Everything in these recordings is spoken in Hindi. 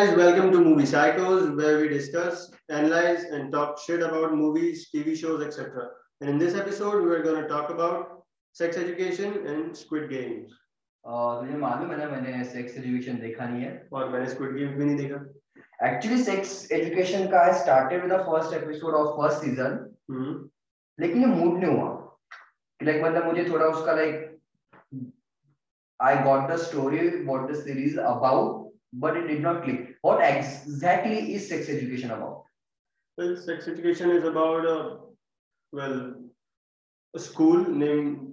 guys, welcome to Movie Psychos, where we discuss, analyze, and talk shit about movies, TV shows, etc. And in this episode, we are going to talk about sex education and Squid Games. Uh, तुझे मालूम है ना मैंने सेक्स एजुकेशन देखा नहीं है और मैंने Squid Games भी नहीं देखा एक्चुअली सेक्स एजुकेशन का I started with the first episode of first season hmm लेकिन ये मूड नहीं हुआ लाइक मतलब मुझे थोड़ा उसका like I got the story what the series about but it did not click what exactly is sex education about? Well, sex education is about a well a school named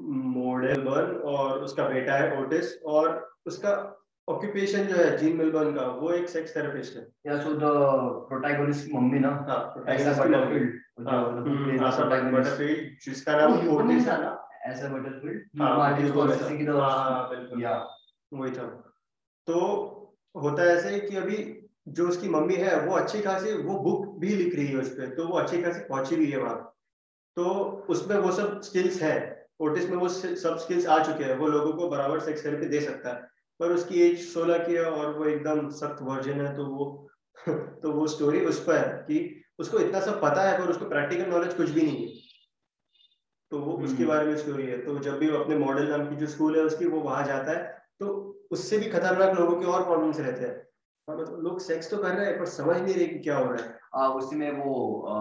Moordale और उसका बेटा है ओटिस और उसका ऑक्यूपेशन जो है जीन मिलबर्न का वो एक सेक्स थेरेपिस्ट है। या सो द प्रोटैगनिस्ट मम्मी ना? हाँ protagonist की मम्मी। हाँ, हम्म, आशा बटरफील्ड जिसका नाम ओटिस है ना? ऐसा बटरफील्ड? हाँ, हाँ, हाँ, बिल्कुल। या वही था। तो होता है ऐसे कि अभी जो उसकी मम्मी है वो अच्छी खासी वो बुक भी लिख रही है उस पर तो वो अच्छी खासी पहुँची भी है वहाँ। तो उसमें वो सब स्किल्स है ओटिस में वो सब स्किल्स आ चुके हैं वो लोगों को बराबर सेक्स थेरेपी दे सकता है। पर उसकी एज 16 की है और वो एकदम सख्त वर्जन है तो वो तो वो स्टोरी उस पर है कि उसको इतना सब पता है पर उसको प्रैक्टिकल नॉलेज कुछ भी नहीं है। तो वो उसके हम्म। बारे में स्टोरी है तो जब भी वो अपने मॉडल नाम की जो स्कूल है उसकी वो वहाँ जाता है। तो उससे भी खतरनाक लोगों के और प्रॉब्लम्स रहते हैं। हाँ, मतलब लोग सेक्स तो कर रहे हैं पर समझ नहीं रहे कि क्या हो रहा है। आ, उसी में वो आ,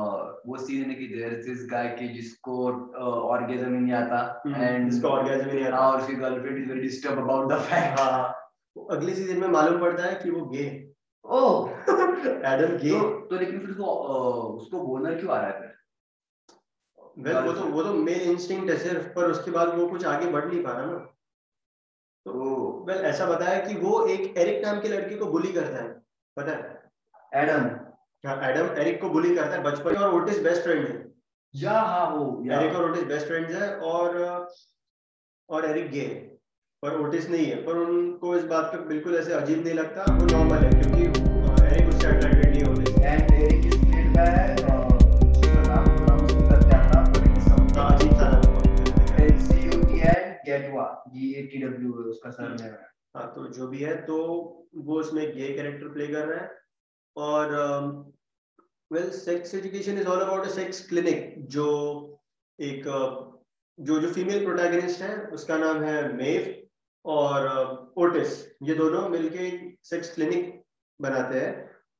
वो सीन है कि देयर इज़ दिस गाय की जिसको ऑर्गेजम ही नहीं आता एंड इसका ऑर्गेजम नहीं आता। और उसकी girlfriend is very disturb about the fact हाँ हाँ। वो अगले सीज़न में मालूम पड़ता है कि वो गे ओह! एडम गे तो, तो लेकिन फिर उसको उसको बोनर क्यों आ रहा है फिर? वेल वो तो वो तो मेल इंस्टिंक्ट है सिर्फ़ पर उसके बाद वो कुछ आगे बढ़ नहीं पा रहा ना। तो वेल ऐसा बताया कि वो एक एरिक नाम के लड़के को बुली करता है। पता है? एडम हाँ, एडम एरिक को बुली करता है बचपन और ओटिस बेस्ट फ्रेंड है। या हाँ वो एरिक और ओटिस बेस्ट फ्रेंड्स है और और एरिक गे है। पर ओटिस नहीं है। पर उनको इस बात का बिल्कुल ऐसे अजीब नहीं लगता। वो नॉर्मल है क्योंकि एरिक उससे अट्रैक्टेड नहीं होते and Eric is played by W उसका सरनेम है हाँ तो जो भी है तो वो उसमें कैरेक्टर प्ले कर रहा है। और well sex education is all about a sex clinic जो एक जो जो फीमेल प्रोटैगनिस्ट है उसका नाम है मेव और ओटिस ये दोनों मिलके सेक्स क्लिनिक बनाते हैं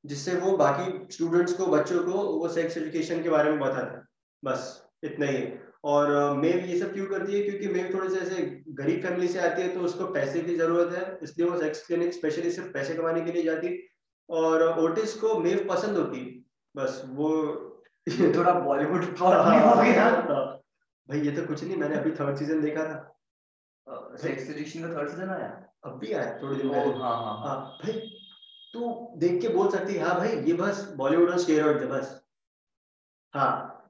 जिससे वो बाकी स्टूडेंट्स को बच्चों को वो सेक्स एजुकेशन के बारे में बताते हैं। बस इतना ही है। और मेव ये सब क्यों करती है? क्योंकि मेव थोड़े से ऐसे गरीब फैमिली से आती है तो उसको पैसे की ज़रूरत है इसलिए वो सेक्स क्लिनिक स्पेशली सिर्फ़ पैसे कमाने के लिए जाती और ओटिस को मेव पसंद होती बस वो ये थोड़ा बॉलीवुड हो गया। भाई ये तो कुछ नहीं मैंने अभी थर्ड सीज़न देखा था। सेक्स एजुकेशन का थर्ड सीज़न आया? अब भी आया थोड़े दिन पहले। हाँ हाँ हाँ। भाई तू देख के बोल सकती है हाँ भाई ये बस बॉलीवुड और स्टेरॉइड है बस। हाँ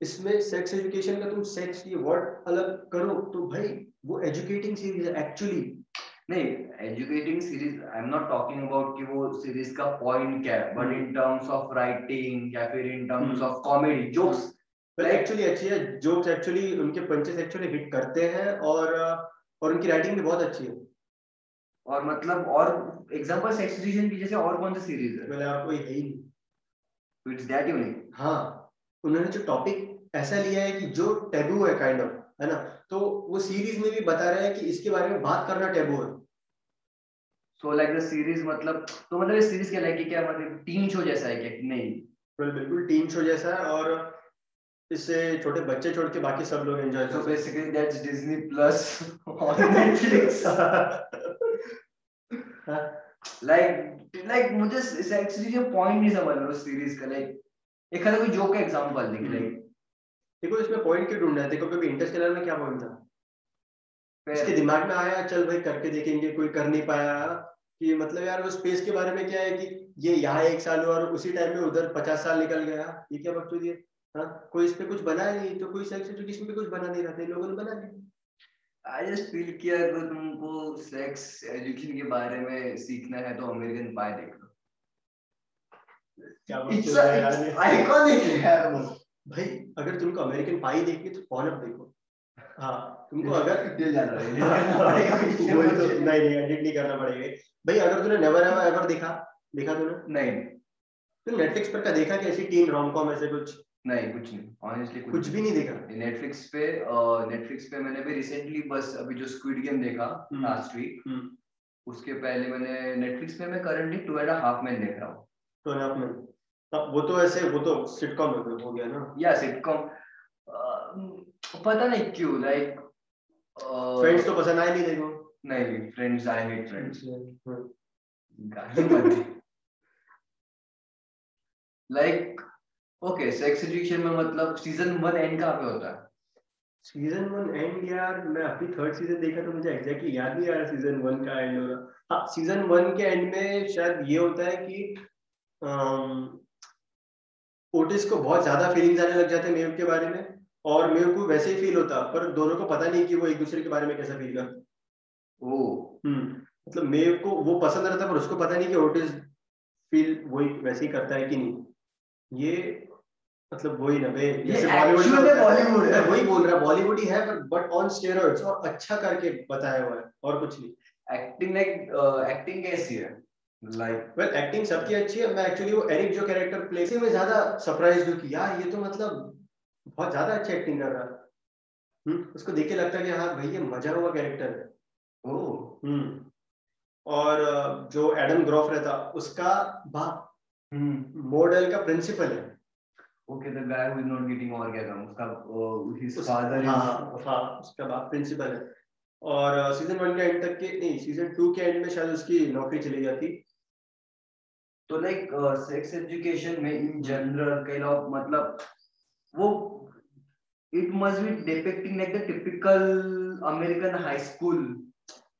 इसमें सेक्स एजुकेशन का तुम सेक्स ये वर्ड अलग करो तो भाई वो एजुकेटिंग सीरीज़ है एक्चुअली नहीं educating series I am not talking about कि वो सीरीज़ का पॉइंट क्या है but in terms of writing या फिर in terms. Of comedy jokes actually अच्छी है जोक्स एक्चुअली उनके पंचेस एक्चुअली हिट करते हैं और और उनकी राइटिंग भी बहुत अच्छी है। और मतलब और एग्जांपल सेक्स एजुकेशन की जैसे और कौन सी सीरीज़ है? मैंने आपको ये है ही नहीं इट्स दैट यूनिक हाँ उन्होंने जो टॉपिक ऐसा लिया है कि जो टेबू है काइंड ऑफ़ है ना? तो वो सीरीज़ में भी बता रहे हैं कि इसके बारे में बात करना टेबू है। सो लाइक द सीरीज़ मतलब तो मतलब ये सीरीज़ क्या लाइक क्या मतलब टीम शो जैसा है क्या? नहीं। बिल्कुल बिल्कुल टीम शो जैसा है और इससे छोटे बच्चे छोड़ के बाकी सब लोग enjoy So basically, that's Disney Plus on Netflix. like, like मुझे एक्चुअली जो पॉइंट नहीं समझ रहा उस सीरीज़ का लाइक एक कोई जोक का एग्जांपल देख। लाइक देखो इसमें पॉइंट क्यों ढूंढना है? देखो कभी इंटरस्टेलर में क्या पॉइंट था? इसके दिमाग में आया चल भाई करके देखेंगे कोई कर नहीं पाया। कि मतलब यार वो स्पेस के बारे में क्या है कि ये यहाँ एक साल हुआ और उसी टाइम में उधर पचास साल निकल गया। ये क्या बकचोदी है? हाँ? कोई इस पे कुछ बना नहीं तो कोई सेक्स एजुकेशन पे कुछ बना नहीं रहा था लोगों ने बना दिया। आई जस्ट फील कि अगर तुमको सेक्स एजुकेशन के बारे में सीखना है तो अमेरिकन पाई देख। लो क्या बकचोदी है यार? आइकॉनिक है यार वो। भाई अगर तुमको अमेरिकन पाई देखनी तो अब देखो? हाँ तुमको अगर है। वही तो। नहीं नहीं एडिट नहीं करना पड़ेगा। भाई अगर तूने नेवर एवर एवर देखा देखा तूने? नहीं। नेटफ्लिक्स पर का देखा कि ऐसी टीन रोम कॉम ऐसे कुछ? नहीं कुछ नहीं। ऑनेस्टली कुछ भी नहीं देखा? नेटफ्लिक्स पे नेटफ्लिक्स पे मैंने भी रिसेंटली बस अभी जो स्क्विड गेम देखा हम्म। लास्ट वीक हम्म। उसके पहले मैंने नेटफ्लिक्स पे मैं currently two and half man देख रहा हूँ। तो ना अपने हाँ, वो तो ऐसे वो तो सिटकॉम हो गया ना। या सिटकॉम पता नहीं क्यों लाइक फ्रेंड्स तो पसंद आए नहीं देखो नहीं Friends I hate Friends. Like okay sex education में मतलब सीज़न वन एंड कहाँ पे होता है? सीज़न वन एंड यार मैं अभी थर्ड सीज़न देखा तो मुझे एग्जैक्टली याद नहीं आ रहा सीज़न वन का एंड हो रहा। हाँ सीज़न वन के एंड में शायद ये होता है कि ओटिस को बहुत ज़्यादा फीलिंग्स आने लग जाते हैं मेव के बारे में और मेव को वैसे ही फील होता पर दोनों को पता नहीं कि वो एक दूसरे के बारे में कैसा फील करते। ओ हम्म मतलब मेव को वो पसंद रहता पर उसको पता नहीं कि ओटिस फील वही वैसे ही करता है कि नहीं। ये मतलब वही ना बे जैसे बॉलीवुड में Bollywood है। वही बोल रहा है बॉलीवुड ही है बट ऑन स्टेरॉइड्स और अच्छा करके बताया हुआ है और कुछ नहीं। एक्टिंग लाइक एक्टिंग कैसी है? लाइक वेल एक्टिंग सबकी अच्छी है मैं एक्चुअली वो एरिक जो कैरेक्टर प्ले से मैं ज़्यादा सरप्राइज़ हूँ कि यार ये तो मतलब बहुत ज़्यादा अच्छी एक्टिंग कर रहा। है हम्म उसको देख के लगता है कि हाँ भाई ये मज़ा हुआ कैरेक्टर है ओ हम्म। और जो एडम ग्रॉफ रहता उसका बाप हम्म मॉडल का प्रिंसिपल है। Okay the guy who is not getting था उसका हिज फादर हाँ हाँ उसका बाप प्रिंसिपल है। और सीज़न वन के एंड तक के नहीं सीज़न टू के एंड में शायद उसकी नौकरी चली जाती। तो लाइक सेक्स एजुकेशन में इन जनरल काइंड ऑफ़ मतलब वो it must be depicting like the typical American high school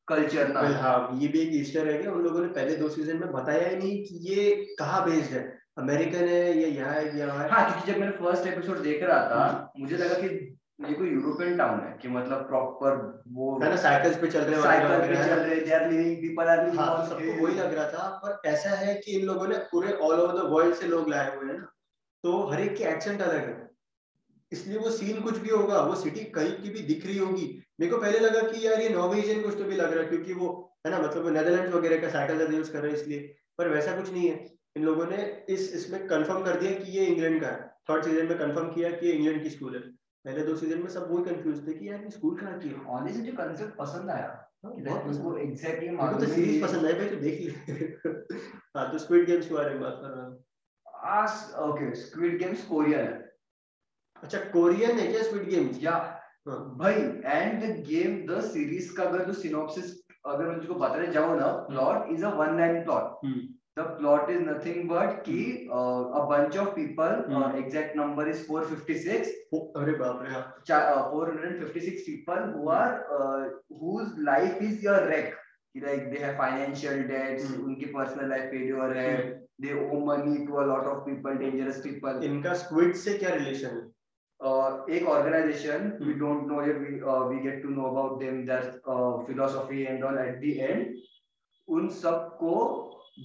culture ना। हाँ ये भी एक ईस्टर है क्या उन लोगों ने पहले दो सीज़न में बताया ही नहीं कि ये कहाँ बेस्ड है। अमेरिकन है या यहाँ है है। हाँ क्योंकि जब मैंने फ़र्स्ट एपिसोड देख रहा था हम्म। मुझे लगा कि ये कोई यूरोपियन टाउन है कि मतलब प्रॉपर वो है ना साइकिल्स पे चल रहे हैं साइकिल पे चल रहे they are living people are living हाँ सबको वही लग रहा था पर ऐसा है कि इन लोगों ने पूरे ऑल ओवर द वर्ल्ड से लोग लाए हुए हैं ना तो हर एक की एक्सेंट अलग है। इसलिए वो सीन कुछ भी होगा वो सिटी कहीं की भी दिख रही होगी। मेरे को पहले लगा कि यार ये नॉर्वेजियन कुछ तो भी लग रहा है क्योंकि वो है ना मतलब वो नेदरलैंड्स वगैरह का साइकिल ज़्यादा यूज़ कर रहे हैं इसलिए पर वैसा कुछ नहीं है। इन लोगों ने इस इसमें कंफर्म कर दिया कि ये इंग्लैंड का है। थर्ड सीज़न में कंफर्म किया कि ये इंग्लैंड की स्कूल है। पहले दो सीज़न में सब वही कंफ्यूज थे कि यार स्कूल कहाँ की है? ऑनेस्टली मुझे कांसेप्ट पसंद आया हाँ, कि बहुत लाइक पसंद उनको एग्जैक्टली मालूम तो सीरीज़ पसंद आई भाई तो देख ली हाँ तो स्क्विड गेम्स के बारे में बात कर रहा हूँ। आस ओके स्क्विड गेम्स कोरियन है। अच्छा कोरियन है क्या स्क्विड गेम्स या हाँ। भाई and the game the series का अगर जो सिनॉप्सिस अगर मैं तुझको बताने जाऊँ ना plot is a one line plot the plot is nothing but कि uh, a bunch of people uh, Hmm. exact number is 456 ओ, अरे बाप रे हाँ uh, 456 people who are uh, whose life is a wreck like they have financial debts Hmm. उनकी personal life failure है they owe money to a lot of people dangerous people इनका स्क्विड से क्या रिलेशन है uh, एक Hmm. know yet we uh, we get to know about them their uh, philosophy and all at the end उन सबको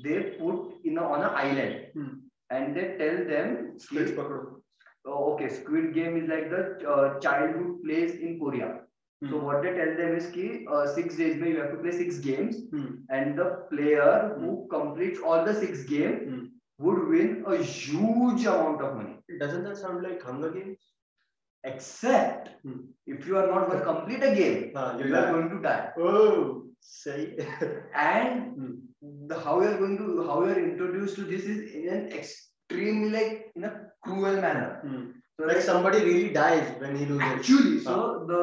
they put you know on an island. Hmm. and they tell them squid, oh, okay squid game is like the uh, childhood plays in korea. Hmm. so what they tell them is ki, uh, six days you have to play six games hmm. and the player who hmm. completes all the six games hmm. would win a huge amount of money. Doesn't that sound like hunger games? Except hmm. if you are not going to complete a game ah, you, you are going to die. Oh say. And the how you are going to how you are introduced to this is in an extremely like in a cruel manner hmm so like somebody really dies when he loses actually so हाँ. the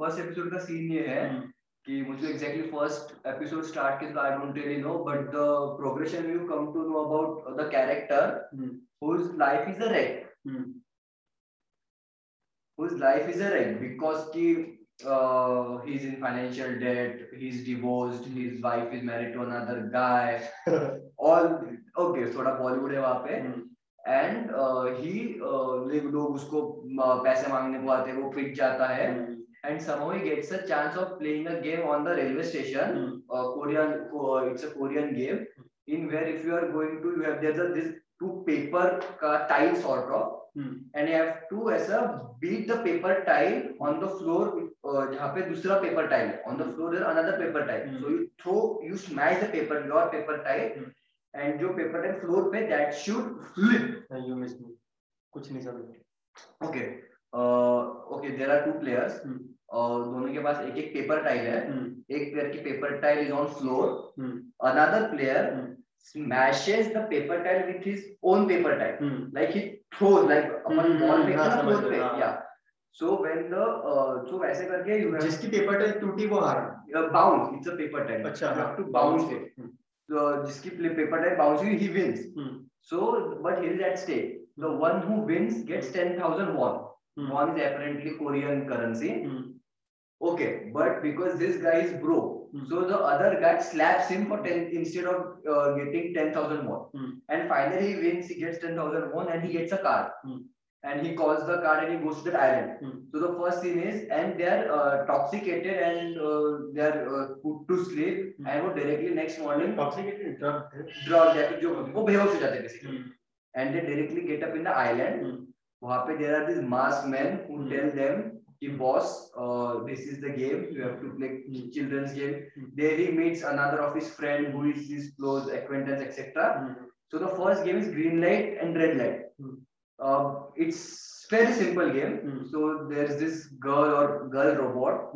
first episode का scene ये है हम्म, कि मुझे exactly first episode start के I don't really know but the progression you come to know about the character hmm, whose life is a wreck hmm, whose life is a wreck because कि uh, he's in financial debt, he's divorced, his wife is married to another guy. All okay, थोड़ा है वहाँ पे एंड ही लोग उसको uh, पैसे मांगने को आते हैं वो पिट जाता है and somehow he gets a chance of playing a game on the railway station Hmm. uh, korean uh, it's a korean game in where if you are going to you a two paper uh, tile sort of Hmm. and you have to ऐसा beat the paper tile on the floor uh, जहाँ पे दूसरा paper tile on the floor there another paper tile Hmm. so you throw you smash the paper your paper tile Hmm. and जो paper tile floor पे that should flip you miss me कुछ नहीं समझ okay uh, okay there are two players Hmm. uh, दोनों के पास एक एक पेपर टाइल है हम्म एक प्लेयर की paper tile is on floor hmm another player hmm smashes the paper tile with his own paper tile hmm like he throws like अपन हम्म, बॉल हम्म, फेंकते हाँ, हैं ना पे गया, हाँ। yeah so when the uh, so वैसे करके you have जिसकी पेपर टाइल टूटी वो हारा uh, bounce it's a paper tile अच्छा you हाँ, have to bounce it hmm, so जिसकी पेपर टाइल bounce हुई he wins hmm, so but here is at stake the one who wins gets 10000 won hmm, won is apparently korean currency hmm, Okay, but because this guy is broke, Hmm. so the other guy slaps him for 10 instead of uh, getting 10,000 won. Hmm. And finally he wins, he gets 10,000 won and he gets a car. Hmm. And he calls the car and he goes to that island. Hmm. So the first scene is, and they're uh, toxicated and uh, they're uh, put to sleep Hmm. and वो directly next morning Toxicated drug है। drug या फिर जो वो बेहोश हो जाते हैं basically. Hmm, And they directly get up in the island. हम्म, वहाँ पे there are these masked men who Hmm. tell them boss, uh, this is the game. You have to play children's game. There he meets another of his friend who is his close acquaintance, etc. Hmm. So the first game is green light and red light. Hmm. Uh, it's very simple game. Hmm. So there's this girl or girl robot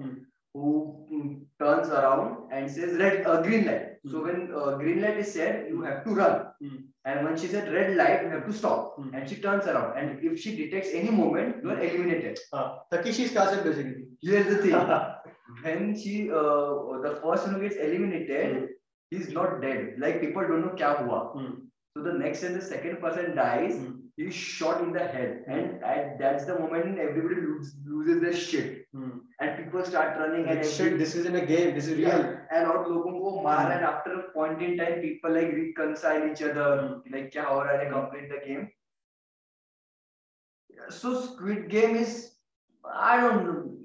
who mm, turns around and says red uh, green light. Mm. So hmm. when uh, green light is said, you have to run. Mm. And when she said red light, you have to stop. Mm. And she turns around. And if she detects any moment, you are eliminated. Ah, uh, Takeshi basically. Here's the thing. when she uh, the person who gets eliminated, hmm. he's not dead. Like people don't know kya hua. Hmm. So the next and the second person dies. He's shot in the head, and at, that's the moment everybody loses, loses their shit. And people start running like, and shit this is in a game. This is yeah. real. and and और लोगों को मार and after a point in time people like reconcile each other like क्या हो रहा है complete the game so Squid Game is I don't know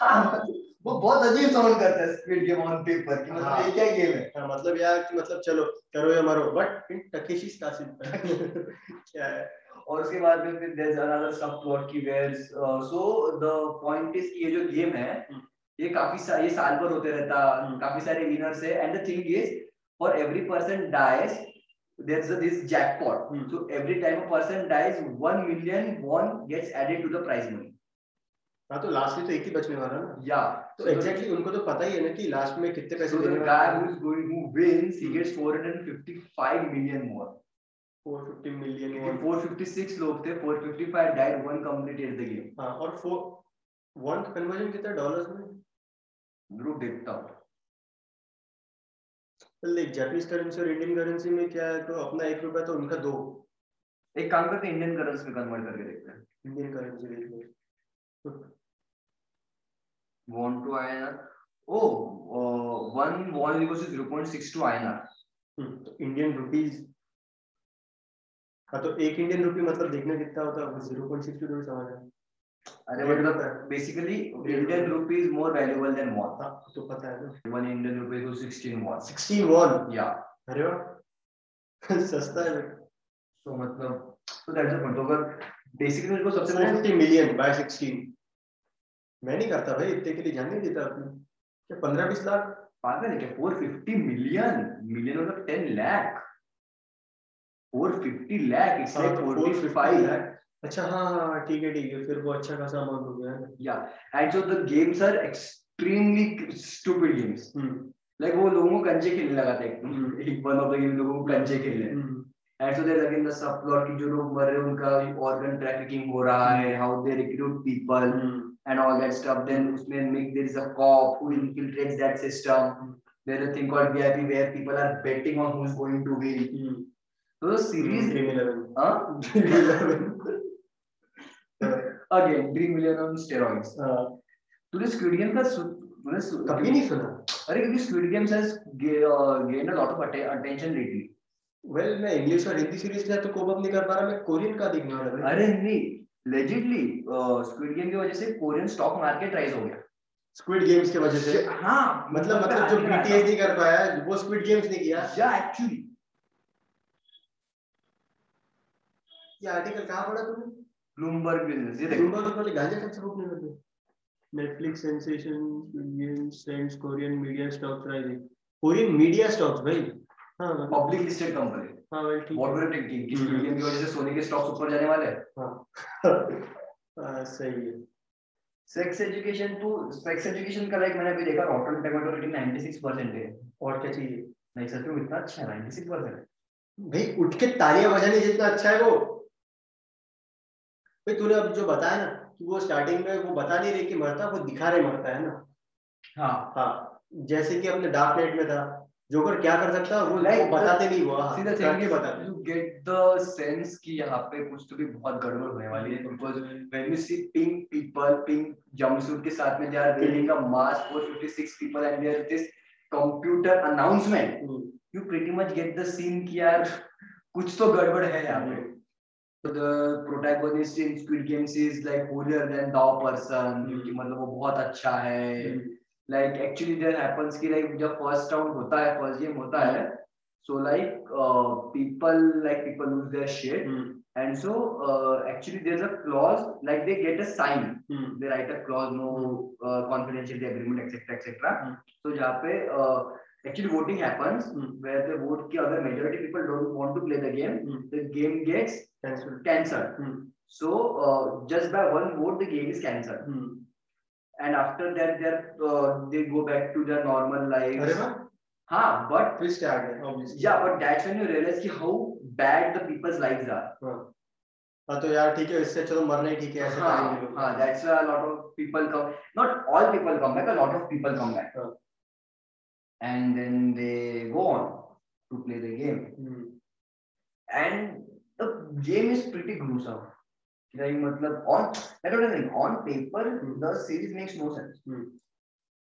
हाँ, वो बहुत अजीब साउंड करता है स्क्विड गेम ऑन पेपर कि मतलब ये क्या गेम है? हाँ, मतलब यार कि मतलब चलो करो या मरो बट इन टकेशी's castle क्या है? और उसके बाद में फिर there is another sub plot की where so the point is कि ये जो गेम है हम्म। ये काफ़ी सा, ये साल भर होते रहता हम्म। काफ़ी सारे विनर्स है। And the thing is for every person dies there's a, this jackpot. Hmm. so every time a person dies 1 million won gets added to the prize money. हाँ तो लास्ट में तो एक ही बचने वाला ना? या तो एग्जैक्टली उनको तो पता ही है ना कि लास्ट में कितने पैसे so देने guy who is going who wins he gets 455 million more. 450 million क्योंकि 456 लोग थे 455 died one completed the game. हाँ और फोर वन कन्वर्जन कितना डॉलर्स में? ग्रुप देखता हूँ लाइक जापानीज करेंसी और इंडियन करेंसी में क्या है? तो अपना एक रुपया तो उनका दो। एक काम करते हैं इंडियन करेंसी में कन्वर्ट करके देखते हैं। इंडियन करेंसी देख लो won to INR oh uh, one won equals to 0.62 INR हम्म, तो इंडियन रुपीज़ हाँ तो एक इंडियन रुपी मतलब देखना कितना होता है ज़ीरो पॉइंट सिक्स टू समझ रहे हैं अरे मतलब रुपए। basically Indian rupee is more valuable than won हाँ तो पता है ना one Indian rupee equals 16 won sixteen won yeah अरे वाह सस्ता है so मतलब so that's the point तो अगर basically मेरे को सबसे पहले फिफ्टी मिलियन बाय सिक्सटीन मैं नहीं करता भाई इतने के लिए जान नहीं देता अपने। क्या पंद्रह बीस लाख? पागल है क्या? 450 million? Million मतलब 10 lakh 450 lakh it's हाँ, like तो 45 450 लाख अच्छा हाँ हाँ हाँ, ठीक है ठीक है फिर वो अच्छा खासा अमाउंट हो गया। Yeah and so the games are extremely stupid games हम्म। वो लोगों को कंचे खेलने लगाते हैं हम्म। एक वन ऑफ़ द गेम लोगों को कंचे खेलने। And so there again the sub plot की जो लोग मर रहे हैं उनका ऑर्गन ट्रैफिकिंग हो रहा है how they recruit people and all that stuff then उसमें make there is a cop who infiltrates that system there is a thing called VIP where people are betting on who is going to win hmm तो द सीरीज़ ड्रीम इलेवन हाँ Dream Eleven again Dream million on steroids तूने स्क्विड गेम का तूने कभी नहीं सुना। अरे क्योंकि Squid Games has gain a lot of attention lately well मैं इंग्लिश और हिंदी सीरीज़ के तो कोप अप नहीं कर पा रहा मैं कोरियन का देखने वाला अरे नहीं। लेजिटली स्क्विड गेम की वजह से कोरियन स्टॉक मार्केट राइज हो गया। स्क्विड गेम्स की वजह से? हाँ मतलब मतलब जो बीटीएस नहीं कर पाया वो स्क्विड गेम्स ने किया? या एक्चुअली ये आर्टिकल कहाँ पढ़ा तूने? ब्लूमबर्ग बिज़नेस ये देखो। ब्लूमबर्ग वाले गांजा कब से रोकने लगे Netflix sensation games trends Korean media stocks rising Korean media stocks भाई। हाँ मतलब पब्लिक लिस्टेड कंपनी हाँ व्हाट वर यू थिंकिंग कि हम्म। की वजह से सोनी के स्टॉक्स ऊपर जाने वाले? हैं। हाँ सही है। सेक्स एजुकेशन तो सेक्स एजुकेशन का लाइक मैंने अभी देखा रॉटन टोमेटो रेटिंग 96% है। और क्या चाहिए? नहीं सच में इतना अच्छा है 96% भाई उठ के तालियाँ बजाने जितना अच्छा है वो। भाई तूने अब जो बताया ना कि वो स्टार्टिंग में वो बता नहीं रही कि मरता वो दिखा रहे मरता है ना। हाँ। हाँ जैसे कि अपने डार्क नाइट में था जोकर क्या कर सकता है वो Like, वो बताते नहीं वो हाँ, सीधा करके बताते। यू गेट द सेंस कि यहाँ पे कुछ तो भी बहुत गड़बड़ होने वाली है because when you see pink people pink jumpsuit के साथ में they are wearing a mask for 56 people and there this computer announcement you pretty much get the scene कि यार कुछ तो गड़बड़ है यहाँ पे। The protagonist in Squid Games is like holier than thou person हम्म। कि मतलब वो बहुत अच्छा है। Hmm, like actually there happens कि लाइक जब फ़र्स्ट राउंड होता है फ़र्स्ट गेम होता है so like people like people lose their shed and so actually there is a clause like they get a sign they write a clause no confidentiality agreement etcetera etcetera so जहाँ पे actually voting happens where they vote की अगर majority people don't want to play the game the game gets cancel so just by one vote the game is cancel and after that they're uh, they go back to their normal lives हाँ but ट्विस्ट आ गया obviously yeah but that's when you realize कि how bad the people's lives are हाँ हाँ तो यार ठीक है इससे चलो मरना ही ठीक है ऐसे हाँ हाँ that's why a lot of people come not all people come back a lot of people come back हाँ। and then they go on to play the game hmm, and the game is pretty gruesome like मतलब on I don't know on paper the series makes no sense.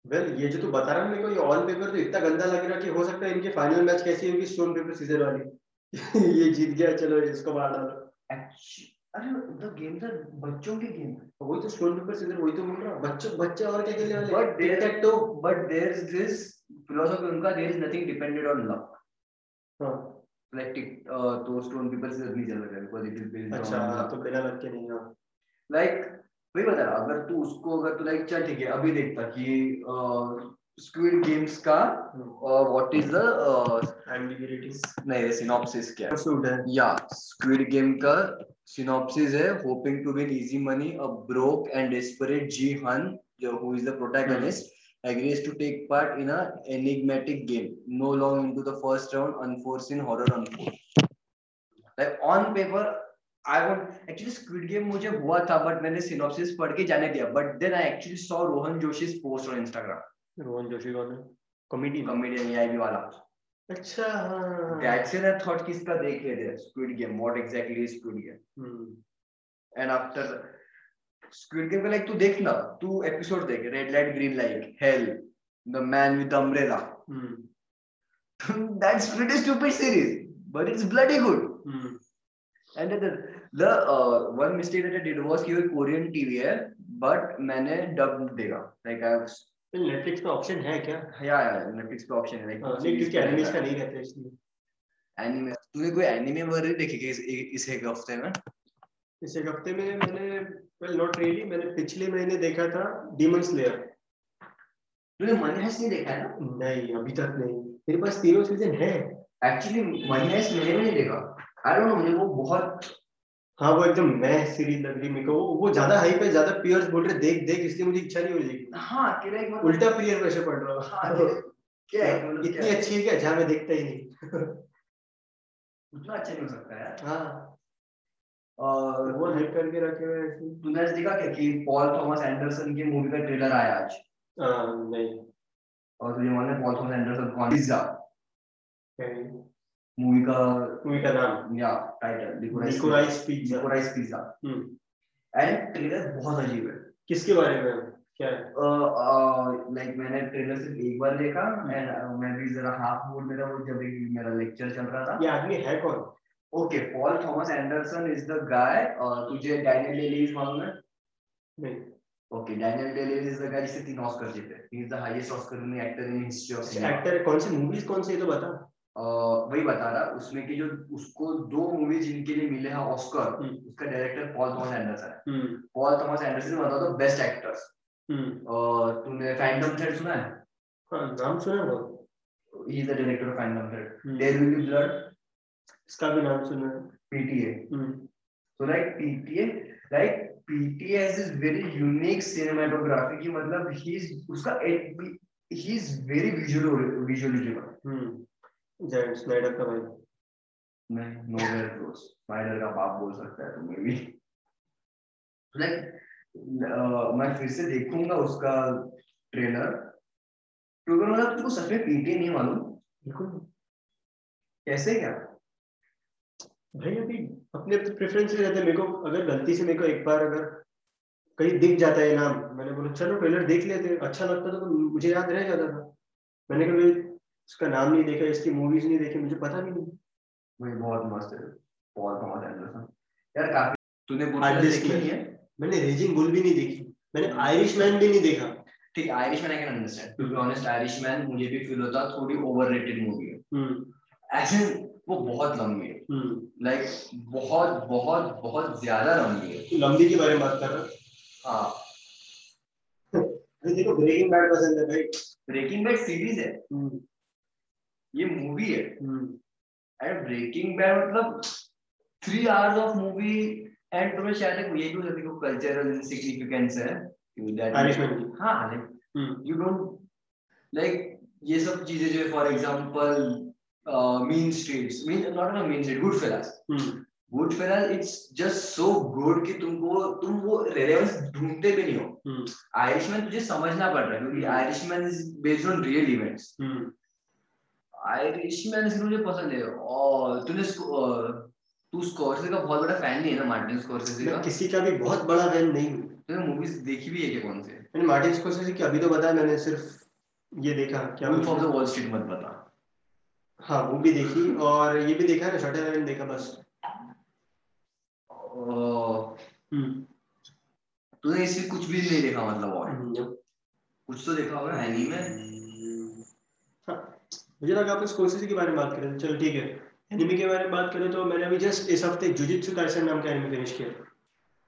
Well ये जो तू बता रहा है मेरे को ये ऑन पेपर तो इतना गंदा लग रहा है कि हो सकता है इनकी फाइनल मैच कैसी होगी स्टोन पेपर सीजर वाली। ये जीत गया चलो इसको मार डालो। अरे the games are बच्चों के गेम है। वही तो स्टोन पेपर सीजर वही तो बोल रहा बच्चे बच्चे और क्या खेलने वाले? There- टिक टैक तो but there's this philosophy उनका there is nothing dependent on luck हाँ। Like tic- uh, तो stone paper scissors नहीं चल रहा because it is based अच्छा on तो बिना लग के नहीं हाँ। Like वही बता रहा अगर तू उसको अगर तू लाइक चल ठीक है अभी देखता कि स्क्विड गेम्स का व्हाट इज़ द नहीं सिनॉप्सिस क्या है? सूट है या स्क्विड गेम का सिनॉप्सिस है hoping to win easy money a broke and desperate Gi Hun जो who is the protagonist agrees to take part in a enigmatic game no long into the first round unforeseen horror unfolds like on paper I would actually Squid Game मुझे हुआ था but मैंने synopsis पढ़ के जाने दिया but then I actually saw Rohan Joshi's post on Instagram Rohan Joshi कौन है कॉमेडी comedian AIB वाला अच्छा हाँ that's when I thought कि इसका देख लेते हैं Squid Game what exactly is Squid Game hmm, and after Squid Game का like तू देख ना तू episode देख hell the man with the umbrella hmm, that's pretty stupid series but it's bloody good hmm, and the the uh, one mistake that I did was कि वो Korean TV है but मैंने dub देखा like I have नेटफ्लिक्स पे ऑप्शन है क्या yeah yeah Netflix पे option है हाँ, नहीं क्योंकि एनिमेस का नहीं रहता है इसलिए एनिमे तूने कोई एनिमे वगैरह देखी इस, इस एक हफ़्ते में इस एक हफ़्ते में मैंने वेल नॉट रियली मैंने पिछले महीने देखा था डीमन स्लेयर तूने मनी हेस्ट नहीं देखा ना? नहीं अभी तक नहीं। मेरे पास तीनों सीज़न है। एक्चुअली मनी हेस्ट मैंने भी नहीं देखा। आई डोंट नो मुझे वो बहुत हाँ वो एकदम मैं सीरीज़ लग रही मेरे को। वो ज़्यादा हाइप है ज़्यादा पियर्स बोल रहे देख देख इसलिए मुझे इच्छा नहीं हो रही। हाँ तेरा एक मतलब उल्टा पियर प्रेशर पड़ रहा हाँ, है क्या है मतलब इतनी अच्छी है क्या जहाँ मैं देखता ही नहीं। उतना अच्छा नहीं हो सकता हाँ। और वो हाइप करके रखे हुए हैं। तूने आज देखा क्या कि पॉल थॉमस एंडरसन की मूवी का ट्रेलर आया आज? हाँ नहीं। और तुझे मालूम है पॉल थॉमस एंडरसन कौन पिज्जा क्या मूवी का मूवी का नाम? या title Licorice Pizza Licorice Pizza hmm. And trailer बहुत अजीब है। किसके बारे में? क्या है? लाइक मैंने ट्रेलर सिर्फ़ एक बार देखा एंड मैं भी जरा हाफ़ मूड में था वो जब एक मेरा लेक्चर चल रहा था। ये आदमी है कौन? Okay Paul Thomas Anderson is the guy तुझे डैनियल डे लुइस मालूम है? नहीं। Okay Daniel Day Lewis is the guy जिसने तीन ऑस्कर जीते ही। Is the highest Oscar winning actor in history of cinema actor कौन सी? मूवीज़ कौन सी है तो बता। uh, वही बता रहा उसमें कि जो उसको दो मूवी जिनके लिए मिले हैं ऑस्कर हम्म। उसका डायरेक्टर पॉल थॉमस एंडरसन है। Paul Thomas Anderson of the best actors तूने फैंटम थ्रेड सुना है? हाँ नाम सुना है वो ही is the director of Phantom Thread There Will Be Blood इसका भी नाम सुना है। PTA So like PTA, like PTA has this very unique की मतलब he's उसका एक he's very visual visually driven. Hmm. Zack Snyder का भाई। मैं nowhere close. स्पाइडर का बाप बोल सकता है तुम्हें भी. Like uh, मैं फिर से देखूँगा उसका ट्रेलर क्योंकि मतलब तुमको सच में पीटीए नहीं मालूम। बिल्कुल कैसे क्या? भाई अभी अपने अपने प्रेफरेंस रहते मेरे को अगर गलती से मेरे को एक बार अगर कहीं दिख जाता है नाम मैंने बोला चलो ट्रेलर देख लेते अच्छा लगता था तो मुझे याद रह जाता था। मैंने कभी इसका नाम नहीं देखा इसकी मूवीज़ नहीं देखी मुझे पता भी नहीं। वही बहुत मस्त है पॉल थॉमस एंडरसन यार काफ़ी तूने बुलबुल देखी नहीं है? मैंने रेजिंग बुल भी नहीं देखी मैंने आयरिश मैन भी नहीं देखा। ठीक Irishman I can understand to be honest Irishman मुझे भी फील होता थोड़ी ओवररेटेड मूवी है। हम्म। ऐसे वो बहुत लंबी है। हम्म। लाइक बहुत बहुत बहुत ज़्यादा लंबी है। लंबी के बारे में बात कर रहा हाँ? देखो ब्रेकिंग बैड पसंद है भाई। ब्रेकिंग बैड सीरीज़ है। हम्म। ये मूवी है। एंड ब्रेकिंग बैड मतलब three hours of movie and तुम्हें शायद ये भी हो कल्चरल सिग्निफिकेंस है। हाँ। like you don't like ये सब चीज़ें जो for Mean Streets mean not a Mean Street Goodfellas hmm Goodfellas it's just so good कि तुमको तुम वो रेलेवेंस ढूंढते भी नहीं हो। आयरिशमैन तुझे समझना पड़ रहा है क्योंकि। Irishman is based on real events Irishman इसलिए मुझे पसंद है। और तूने अ, तू स्कॉर्सेसे का बहुत बड़ा फ़ैन नहीं है ना मार्टिन स्कॉर्सेसे का? किसी का भी बहुत बड़ा फ़ैन नहीं हूँ। तूने मूवीज़ देखी भी है क्या कौन से? मैंने मार्टिन स्कॉर्सेज़े की अभी तो बताया मैंने सिर्फ़ ये देखा क्या Wolf of the Wall Street मत बता। हाँ वो भी देखी और ये भी देखा है ना शटर आइलैंड देखा बस। हम्म। तूने इसमें कुछ भी नहीं देखा मतलब और? हम्म, कुछ तो देखा होगा एनीमे हाँ, मुझे लगा आप स्कॉर्सेज़े के बारे में बात कर रहे चलो ठीक है। एनिमे के बारे में बात करें तो मैंने अभी जस्ट इस हफ़्ते जुजित्सु काइसन नाम का एनिमे फिनिश किया।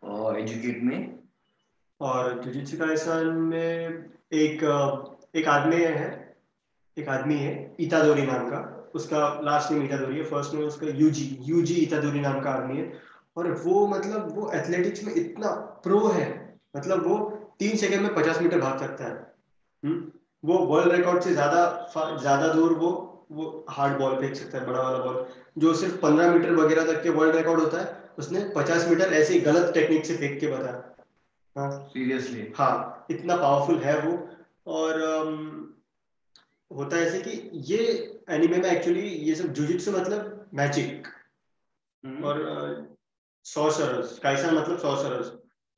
और एजुकेट में? और जुजित्सु काइसन में एक एक आदमी है एक आदमी है इतादोरी नाम का। उसका लास्ट नेम इतादोरी है फ़र्स्ट नेम उसका यूजी यूजी इतादोरी नाम का आदमी है। और वो मतलब वो एथलेटिक्स में इतना प्रो है मतलब वो तीन सेकंड में पचास मीटर भाग सकता है। हम्म? वो वर्ल्ड रिकॉर्ड से ज़्यादा ज़्यादा दूर वो वो हार्ड बॉल फेंक सकता है बड़ा वाला बॉल जो सिर्फ़ पंद्रह मीटर वगैरह तक के वर्ल्ड रिकॉर्ड होता है उसने पचास मीटर ऐसे ही गलत टेक्निक से फेंक के बताया। हाँ। सीरियसली हाँ इतना पावरफुल है वो। और अम, होता है ऐसे कि ये एनिमे में एक्चुअली ये सब जुजित्सु मतलब मैजिक और सॉर्सरर्स काइसा मतलब सॉर्सरर्स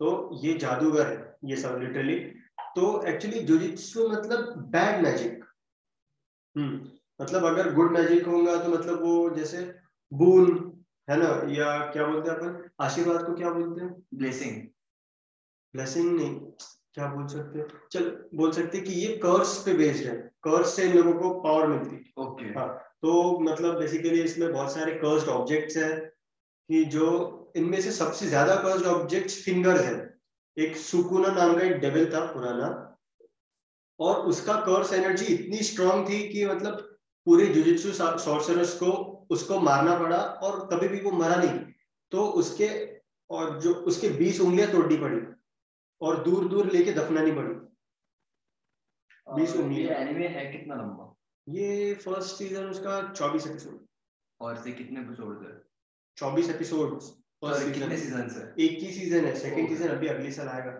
तो ये जादूगर है ये सब लिटरली तो एक्चुअली जुजित्सु मतलब बैड मैजिक हम्म। मतलब अगर गुड मैजिक होगा तो मतलब वो जैसे बून है ना? या क्या बोलते हैं अपन? आशीर्वाद को क्या बोलते हैं? ब्लेसिंग ब्लेसिंग नहीं। क्या बोल सकते हैं? चल बोल सकते हैं कि ये कर्स पे बेस्ड है। कर्स से इन लोगों को पावर मिलती है। ओके हाँ तो मतलब बेसिकली इसमें बहुत सारे कर्स्ड ऑब्जेक्ट्स हैं कि जो इनमें से सबसे ज़्यादा कर्स्ड ऑब्जेक्ट्स फिंगर्स हैं। एक सुकुना नाम का एक डेविल था पुराना। और उसका कर्स एनर्जी इतनी स्ट्रांग थी कि मतलब पूरे जुजित्सु सॉर्सरर्स को उसको मारना पड़ा और कभी भी वो मरा नहीं। तो उसके और जो उसके बीस उंगलियाँ तोड़नी पड़ी। और दूर दूर लेके दफनानी पड़ी। बीस उंगलियाँ। एनिमे है कितना लंबा? ये फ़र्स्ट सीज़न उसका चौबीस एपिसोड और से कितने एपिसोड है? चौबीस एपिसोड सॉरी कितने सीज़न है? एक ही सीज़न है सेकंड सीज़न अभी अगले साल आएगा।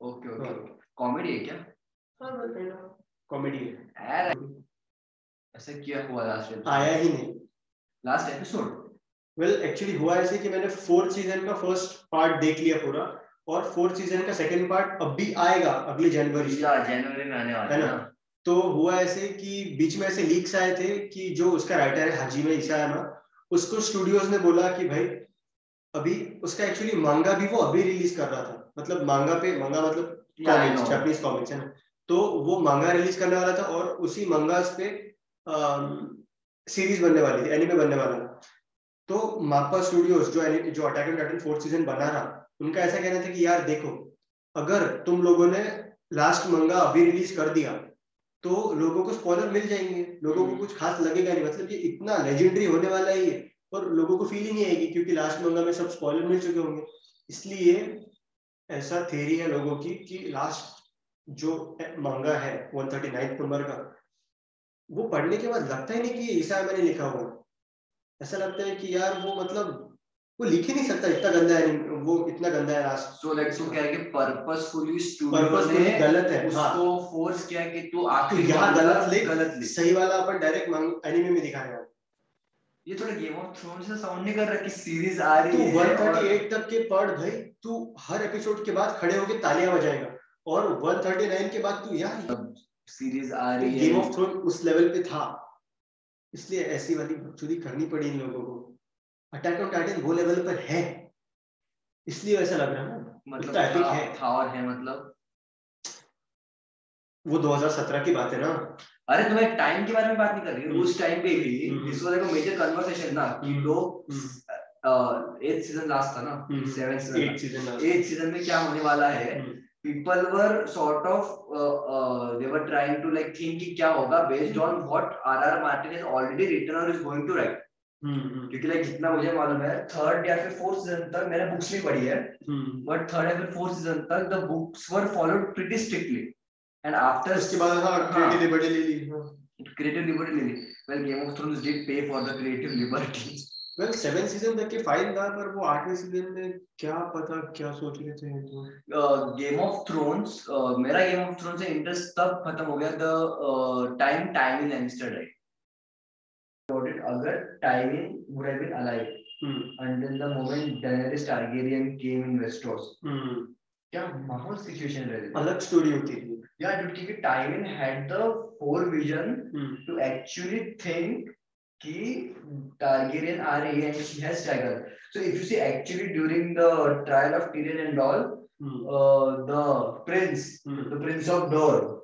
ओके ओके हाँ। कॉमेडी है क्या? कॉमेडी है। यार ऐसा क्या हुआ लास्ट आया ही नहीं। लास्ट एपिसोड वेल एक्चुअली हुआ ऐसे कि मैंने फोर्थ सीज़न का फ़र्स्ट पार्ट देख लिया पूरा। और फोर्थ सीज़न का सेकंड पार्ट अब भी आएगा अगली जनवरी जनवरी में आने वाला है ना? तो हुआ ऐसे कि बीच में ऐसे लीक्स आए थे कि जो उसका राइटर है हाजी में ईसायामा उसको स्टूडियोज ने बोला कि भाई अभी उसका एक्चुअली मांगा भी वो अभी रिलीज़ कर रहा था। मतलब मांगा पे मांगा मतलब कॉमिक्स जापानीज कॉमिक्स है ना? तो वो मांगा रिलीज़ करने वाला था और उसी मांगा पे सीरीज़ बनने वाली थी एनिमे बनने वाला था। तो मापा स्टूडियोज जो जो Attack and Titan fourth season बना रहा उनका ऐसा कहना था कि यार देखो अगर तुम लोगों ने लास्ट मंगा अभी रिलीज़ कर दिया तो लोगों को स्पॉइलर मिल जाएँगे। लोगों को हम्म। कुछ खास लगेगा नहीं मतलब ये इतना लेजेंडरी होने वाला ही है और लोगों को फील ही नहीं आएगी क्योंकि लास्ट मंगा में सब स्पॉइलर मिल चुके होंगे। इसलिए ऐसा थेरी है लोगों की कि लास्ट जो मंगा है वन थर्टी नाइन्थ नंबर का वो पढ़ने के बाद लगता ही नहीं कि ईसा मैंने लिखा हुआ ऐसा लगता है कि यार वो मतलब वो लिख ही नहीं सकता इतना गंदा है वो इतना गंदा है सो लाइक सो क्या है कि पर्पसफुली स्टूडियो ने गलत है उसको हाँ. फोर्स किया कि तू आखिर यहाँ गलत ले गलत ले सही वाला अपन डायरेक्ट एनीमे में दिखा रहे हैं। ये थोड़ा गेम ऑफ़ थ्रोन्स से साउंड नहीं कर रहा कि सीरीज़ आ रही है तू 138 तक के पढ़ भाई तू हर एपिसोड के बाद खड़े होके तालियाँ बजाएगा। और 139 के बाद तू यार सीरीज़ आ रही है। गेम ऑफ़ थ्रोन उस लेवल पे था। इसलिए ऐसी वाली बकचोदी करनी पड़ी इन लोगों को। अटैक ऑन टाइटन वो लेवल पर है। इसलिए वैसा लग रहा है। ना मतलब एपिक है। था और है मतलब? वो 2017 की बात है ना। अरे तुम्हें टाइम के बारे में बात नहीं कर रही। उस टाइम पे भी this was like a major conversation ना कि। लोग एट सीज़न लास्ट था ना। सेवन सीज़न एट सीज़न में क्या होने वाला है? people were sort of uh, uh, they were trying to like think कि क्या होगा based on what RR Martin has already written or is going to write क्योंकि लाइक जितना मुझे मालूम है थर्ड या फिर फोर्थ सीज़न तक मैंने बुक्स भी पढ़ी है बट थर्ड या फिर फोर्थ सीज़न तक the books were followed pretty strictly and after उसके बाद हाँ। क्रिएटिव लिबर्टी ले ली। क्रिएटिव लिबर्टी ले ली। Well Game of Thrones did pay for the creative liberty well seven season तक के फाइन था पर वो आठवें सीज़न में क्या पता क्या सोच रहे थे तो गेम ऑफ़ थ्रोन्स मेरा गेम ऑफ़ थ्रोन्स से इंटरेस्ट तब खत्म हो गया the time time in Lannister right about it agar Tywin would have been alive hmm. until the moment Daenerys Targaryen came in Westeros. Hmm. क्या माहौल सिचुएशन रहे अलग स्टोरी होती थी या डूड क्योंकि Tywin had the fore vision to actually think कि Targaryen आ रही है. So if you see actually during the trial of Tyrion and all, hmm. uh, the prince, hmm. the prince of Dorne,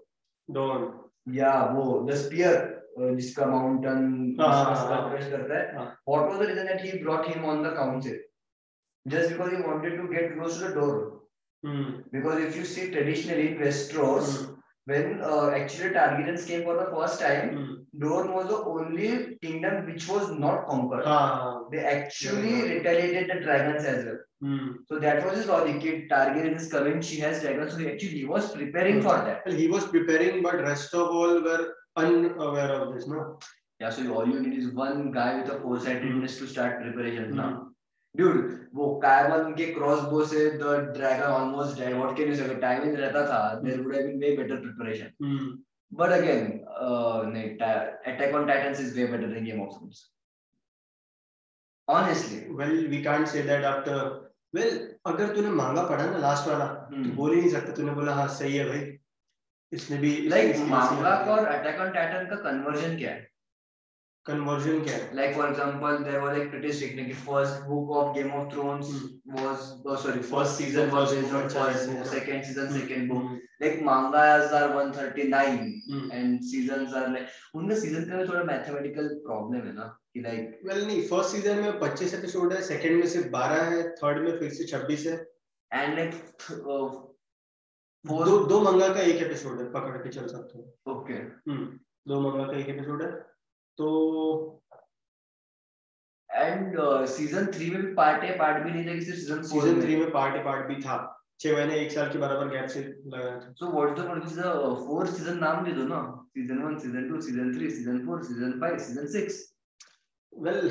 Dorne, yeah, वो the spear जिसका माउंटेन करता है what was the reason that he brought him on the council just because he wanted to get close to the door mm. because if you see traditionally in Westeros mm. when uh, actually Targaryens came for the first time mm. Dorne was the only kingdom which was not conquered ah. they actually yeah. retaliated the dragons as well mm. so that was his logic Targaryen is coming she has dragons so he actually he was preparing mm. for that well, he was preparing but rest of all were unaware of this, no? Yeah, so all you need is one guy with a foresightedness to start preparations mm-hmm. now. Dude, वो Kyron के crossbow से the dragon almost died. What can you say? अगर time रहता था, there would have been way better preparation. Mm. But again, uh, नहीं, Attack on Titans is way better than Game of Thrones. Honestly. Well, we can't say that after. Well, अगर तूने मांगा पढ़ा ना लास्ट वाला hmm. तो बोल ही नहीं सकता तूने बोला हाँ सही है भाई इसने भी लाइक मांगलाक और अटैक ऑन टाइटन का कन्वर्जन क्या है? कन्वर्जन क्या है? Like for example there was एक ब्रिटिश रीडिंग कि first book of Game of Thrones was sorry first season was based on choice second season second book like manga are 139 and seasons are like उनमें सीज़न का थोड़ा मैथमेटिकल प्रॉब्लम है ना? कि लाइक वेल नहीं फ़र्स्ट सीज़न में 25 एपिसोड है सेकंड में सिर्फ़ 12 है थर्ड में फिर से 26 है। एंड लाइक दो दो मंगा का एक एपिसोड है पकड़ के चल सकते हो। ओके। हम्म दो मंगा का एक एपिसोड है। तो एंड सीज़न थ्री में भी पार्ट है पार्ट भी नहीं था कि सिर्फ़ सीज़न सीज़न थ्री में। पार्ट है पार्ट भी था। छह महीने एक साल के बराबर गैप से लगाया था। So what the is the four season नाम दे दो ना। Season 1 season 2 season 3 season 4 season 5 season 6 well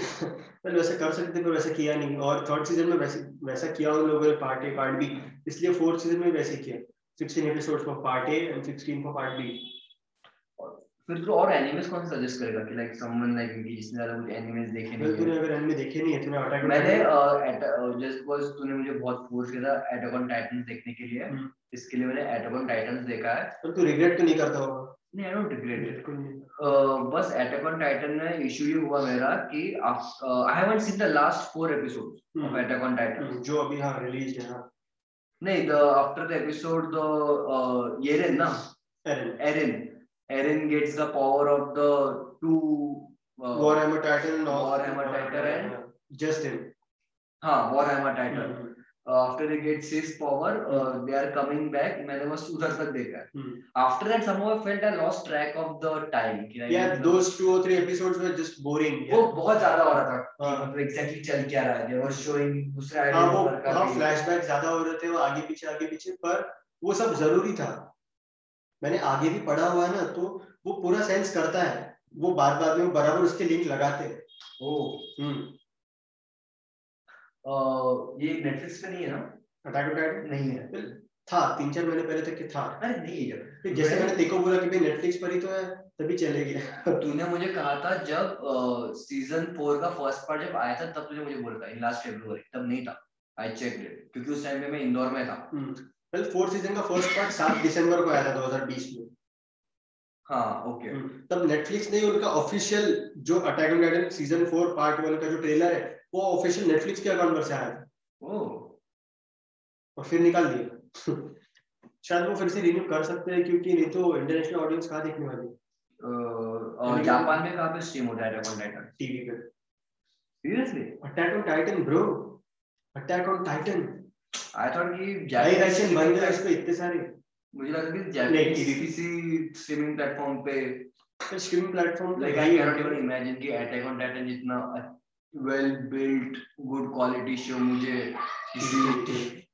well वैसे कर सकते पर वैसे किया नहीं। और थर्ड सीज़न में वैसे वैसा किया उन लोगों ने पार्ट ए पार्ट बी इसलिए फोर्थ सीज़न में वैसे किया। 16 episodes for part A and 16 for part B. फिर तू और एनिमेस कौन सा सजेस्ट करेगा कि लाइक समवन लाइक मी जिसने ज़्यादा कुछ एनिमेस देखे नहीं तूने अगर एनिमे देखे नहीं है तूने अटैक मैंने जस्ट बिकॉज़ तूने मुझे बहुत फोर्स किया था अटैक ऑन टाइटंस देखने के लिए हम्म। इसके लिए मैंने अटैक ऑन टाइटंस देखा है। पर तू रिग्रेट तो नहीं करता होगा। नहीं आई डोंट रिग्रेट इट बस अटैक ऑन टाइटन में इशू ये हुआ मेरा कि I haven't seen the last four episodes of Attack on Titan जो अभी हाँ रिलीज़ है हाँ। नहीं the after the episode the Eren ना Eren Eren gets the power of the two Warhammer Titan Warhammer Titan and Justin हाँ Warhammer Titan after they get his power uh, they are coming back मैंने बस उधर तक देखा है हम्म. after that somehow I felt I lost track of the time yeah मतलब- those two or three episodes were just boring वो. बहुत ज़्यादा हो रहा था हाँ. मतलब एग्जैक्टली चल क्या रहा है they were showing दूसरे हाँ वो हाँ फ्लैशबैक ज़्यादा हो रहे थे वो आगे पीछे आगे पीछे पर वो सब ज़रूरी था मैंने आगे भी पढ़ा हुआ है ना तो वो पूरा सेंस करता है वो बार बार में बराबर उसके लिंक लगाते हैं ओ हम्म ये नेटफ्लिक्स पे नहीं है ना? अटैक टाइटन नहीं है। था तीन चार महीने पहले तक कि था। अरे नहीं है फिर जैसे मैंने देखो बोला कि भाई नेटफ्लिक्स पर ही तो है तभी चले गया। तूने मुझे कहा था जब सीज़न फोर का फ़र्स्ट पार्ट जब आया था तब तुझे मुझे बोला था इन लास्ट फेब्रुवरी तब नहीं था। आई चेक इट क्योंकि उस टाइम पे मैं इंदौर में था। वेल फोर्थ सीज़न का फ़र्स्ट पार्ट सात दिसंबर को आया था 2020 में। हाँ ओके हम्म, तब नेटफ्लिक्स ने उनका ऑफिशियल जो Attack on Titan season four part one का जो ट्रेलर है वो ऑफिशियल नेटफ्लिक्स के अकाउंट पर से आया था। और फिर निकाल दिया। शायद वो फिर से रिन्यू कर सकते हैं क्योंकि नहीं तो इंटरनेशनल ऑडियंस कहाँ देखने वाली अह, जापान में कहाँ पे स्ट्रीम होता है अटैक ऑन टाइटन टीवी पे। Seriously Attack on Titan bro Attack on Titan I thought कि जापानीज रशियन बन इस पे इतने सारे। मुझे लगा कि TV किसी स्ट्रीमिंग प्लेटफॉर्म पे streaming platform like I cannot even imagine कि Attack on Titan जितना well built good quality show मुझे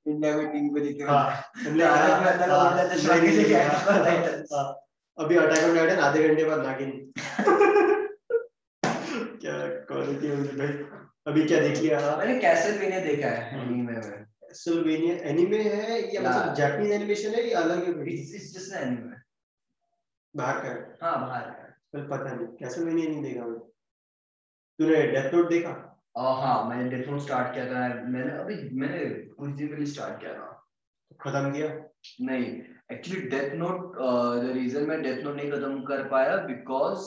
इंडिया में टीवी पे दिखे। हाँ, हो। है, के अभी अटैक ऑन टाइटन आधे घंटे बाद नागिन क्या क्वालिटी होगी भाई। अभी क्या देख लिया? मैंने कैसलवेनिया देखा है anime में। कैसलवेनिया एनीमे है या मतलब. जापानीज एनिमेशन है या अलग है it's it's just बाहर का है। बाहर कल पता नहीं कैसलवेनिया नहीं देखा मैं तूने डेथ नोट देखा? आ, हाँ मैंने डेथ नोट स्टार्ट किया था। मैंने अभी मैंने कुछ दिन पहले स्टार्ट किया था। खत्म किया? नहीं actually Death Note the reason मैं डेथ नोट नहीं खत्म कर पाया because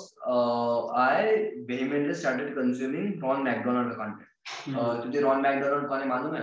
I vehemently started consuming Ron McDonald का कंटेंट तुझे रॉन मैकडोनाल्ड कौन है मालूम है?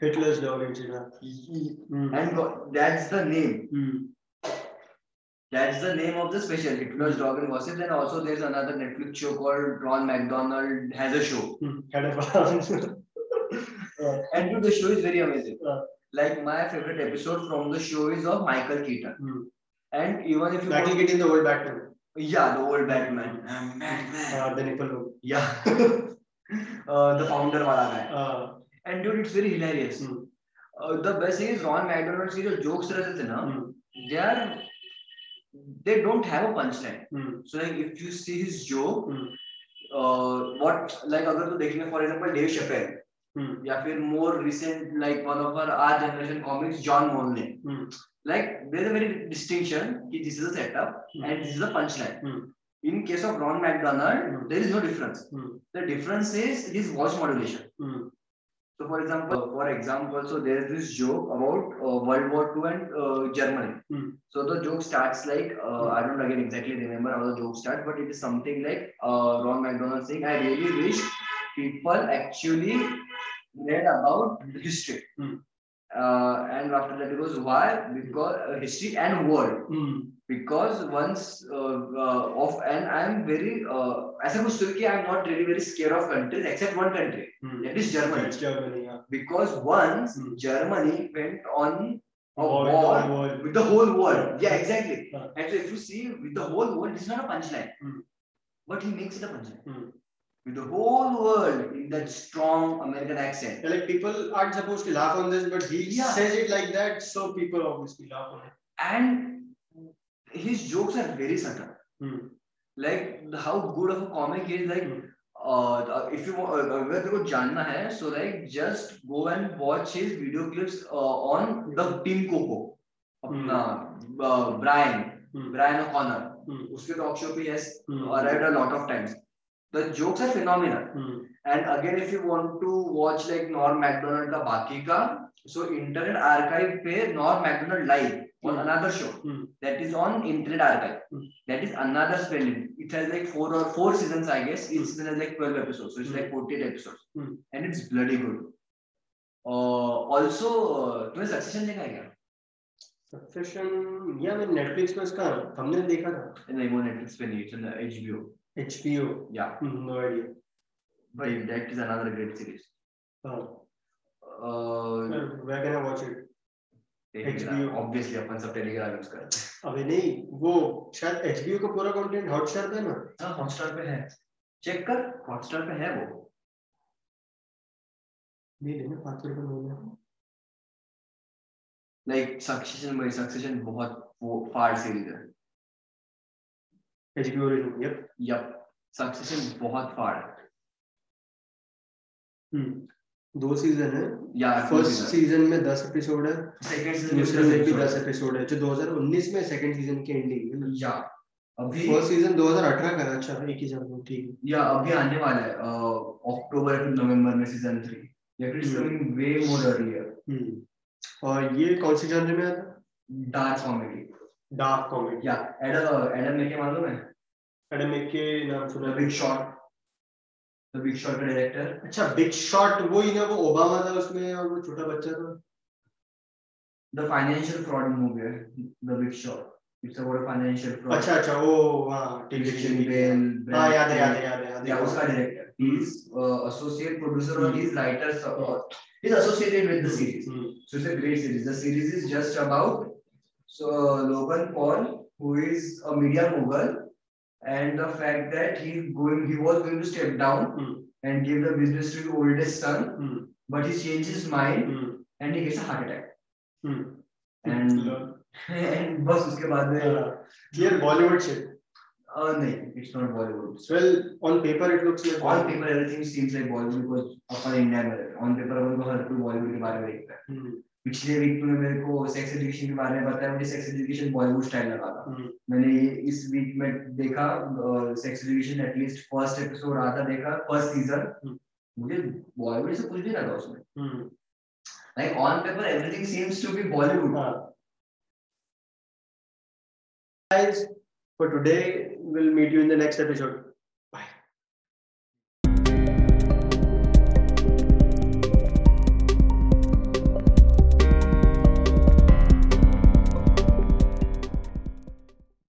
Hitler's dog हाँ. हम्म, and that's the name. Hmm, That's the name of the special, Hitler's Dog and Gossips. And also, there's another Netflix show called Ron McDonald has a show. हम्म. हाँ, And dude, the show is very amazing. हाँ, Like my favorite episode from the show is of Michael Keaton. Hmm. And even if you Michael want- Keaton, the old Batman. yeah, the old Batman, I'm Batman. हाँ, the nipple. Yeah. uh, the founder वाला guy. हाँ, And dude, it's very hilarious. Hmm, Uh, the best thing is Ron McDonald के जो jokes रहते थे ना, हम्म, they are they don't have a punchline. Hmm, So like if you see his joke, hmm, uh, what like अगर तू देखेंगे for example Dave Chappelle हम्म, या फिर more recent like one of our our generation comics John Mulaney. Hmm, Like there's a very distinction कि this is a setup Hmm. and this is a punchline. Hmm. In case of Ron McDonald, Hmm. there is no difference. Hmm, The difference is his voice modulation. Hmm, So, for example, for example, so there is this joke about uh, World War II and uh, Germany. Hmm. So the joke starts like uh, I don't again exactly remember how the joke starts, but it is something like uh, Ron McDonald saying, "I really wish people actually read about history." Hmm uh, and after that it was why because uh, history and world mm. because once uh, uh, of and I'm very as I was Turkey I'm not really very scared of countries except one country mm. that is Germany. It's Germany, yeah. Because once mm. Germany went on a war, the with the whole world. Yeah, exactly. Hmm. And so if you see with the whole world, it's not a punchline, hmm. but he makes it a punchline. Hmm Hmm. With the whole world in that strong American accent. Yeah, like people aren't supposed to laugh on this, but he Yeah. says it like that, so people obviously laugh on it. And his jokes are very subtle. Hmm. Like how good of a comic he is. Like Hmm. uh, if you want, uh, अगर तेरे को जानना है, so like just go and watch his video clips uh, on the Team Coco. अपना uh, Brian, Hmm. Brian O'Connor. Hmm. उसके टॉक शो पे yes Hmm. arrived a lot of times. The jokes are phenomenal. Hmm. And again, if you want to watch like Norm Macdonald का बाकी का, so Internet Archive पे Norm Macdonald live on Hmm. another show Hmm. that is on Internet Archive. Hmm. That is another splendid. It has like four or four seasons, I guess. Each Hmm. season has like twelve episodes, so it's Hmm. like forty-eight episodes, Hmm. and it's bloody good. Uh, also, uh, तुम्हें Succession देखा है क्या? Succession, या मैंने Netflix पे उसका thumbnail देखा था. नहीं वो Netflix पे नहीं, it's on HBO. HBO. Yeah, Mm-hmm, no idea. but that is another great series. हाँ. Uh, Where can I watch it? HBO. Obviously, अपन सब Telegram use करते हैं. अबे नहीं, वो शायद HBO का पूरा कंटेंट हॉटस्टार पे है ना? हाँ हॉटस्टार पे है चेक कर हॉटस्टार पे है वो नहीं लेना पाँच सौ रुपये महीना. लाइक सक्सेशन में सक्सेशन बहुत वो फाड़ सीरीज़ है Yep. सक्सेशन बहुत फाड़ है. दो सीज़न है. या फ़र्स्ट सीज़न में दस एपिसोड है. सेकंड दूसरे में भी दस एपिसोड है. जो 2019 में सेकंड सीज़न की एंडिंग है या अभी फ़र्स्ट सीज़न 2018 का है. अच्छा एक ही ठीक या अभी आने वाला है अक्टूबर नवंबर में सीज़न 3 या. Coming way more earlier. और ये कौन सी जॉनर में आता डार्क कॉमेडी डार्क कॉमेडी. या एडम एडम मेके मालूम है एडम के नाम सुना Big Short the Big Short का डायरेक्टर अच्छा बिग शॉट वो ही ना वो ओबामा था उसमें और वो छोटा बच्चा था द फाइनेंशियल फ्रॉड मूवी है the Big Short it's about financial fraud अच्छा अच्छा वो हाँ है ठीक है, है हाँ याद है याद है याद है याद है उसका. He's uh, associate producer or Hmm. he's writer. Uh, he's associated with the series. Hmm, So it's a great series. The series is just about so uh, Logan Paul, who is a media mogul, and the fact that he's going, he was going to step down hmm, and give the business to his oldest son, hmm, but he changed his mind hmm, and he gets a heart attack. Hmm. And love. and बस उसके बाद में हाँ, Clear Bollywood shit. uh, नहीं, it's not Bollywood. Well, on paper it looks like On paper everything seems like Bollywood because अपन इंडिया में रहते हैं. On paper अपन को हर कोई बॉलीवुड के बारे में देखता है. पिछले वीक में मेरे को सेक्स एजुकेशन के बारे में बताया मुझे सेक्स एजुकेशन बॉलीवुड स्टाइल लगा था हम्म, मैंने ये इस वीक में देखा Sex Education at least first episode आधा देखा फ़र्स्ट सीज़न हम्म। मुझे बॉलीवुड से कुछ भी लगा उसमें like on paper everything seems to be Bollywood. Guys, for today, we'll meet you in the next episode.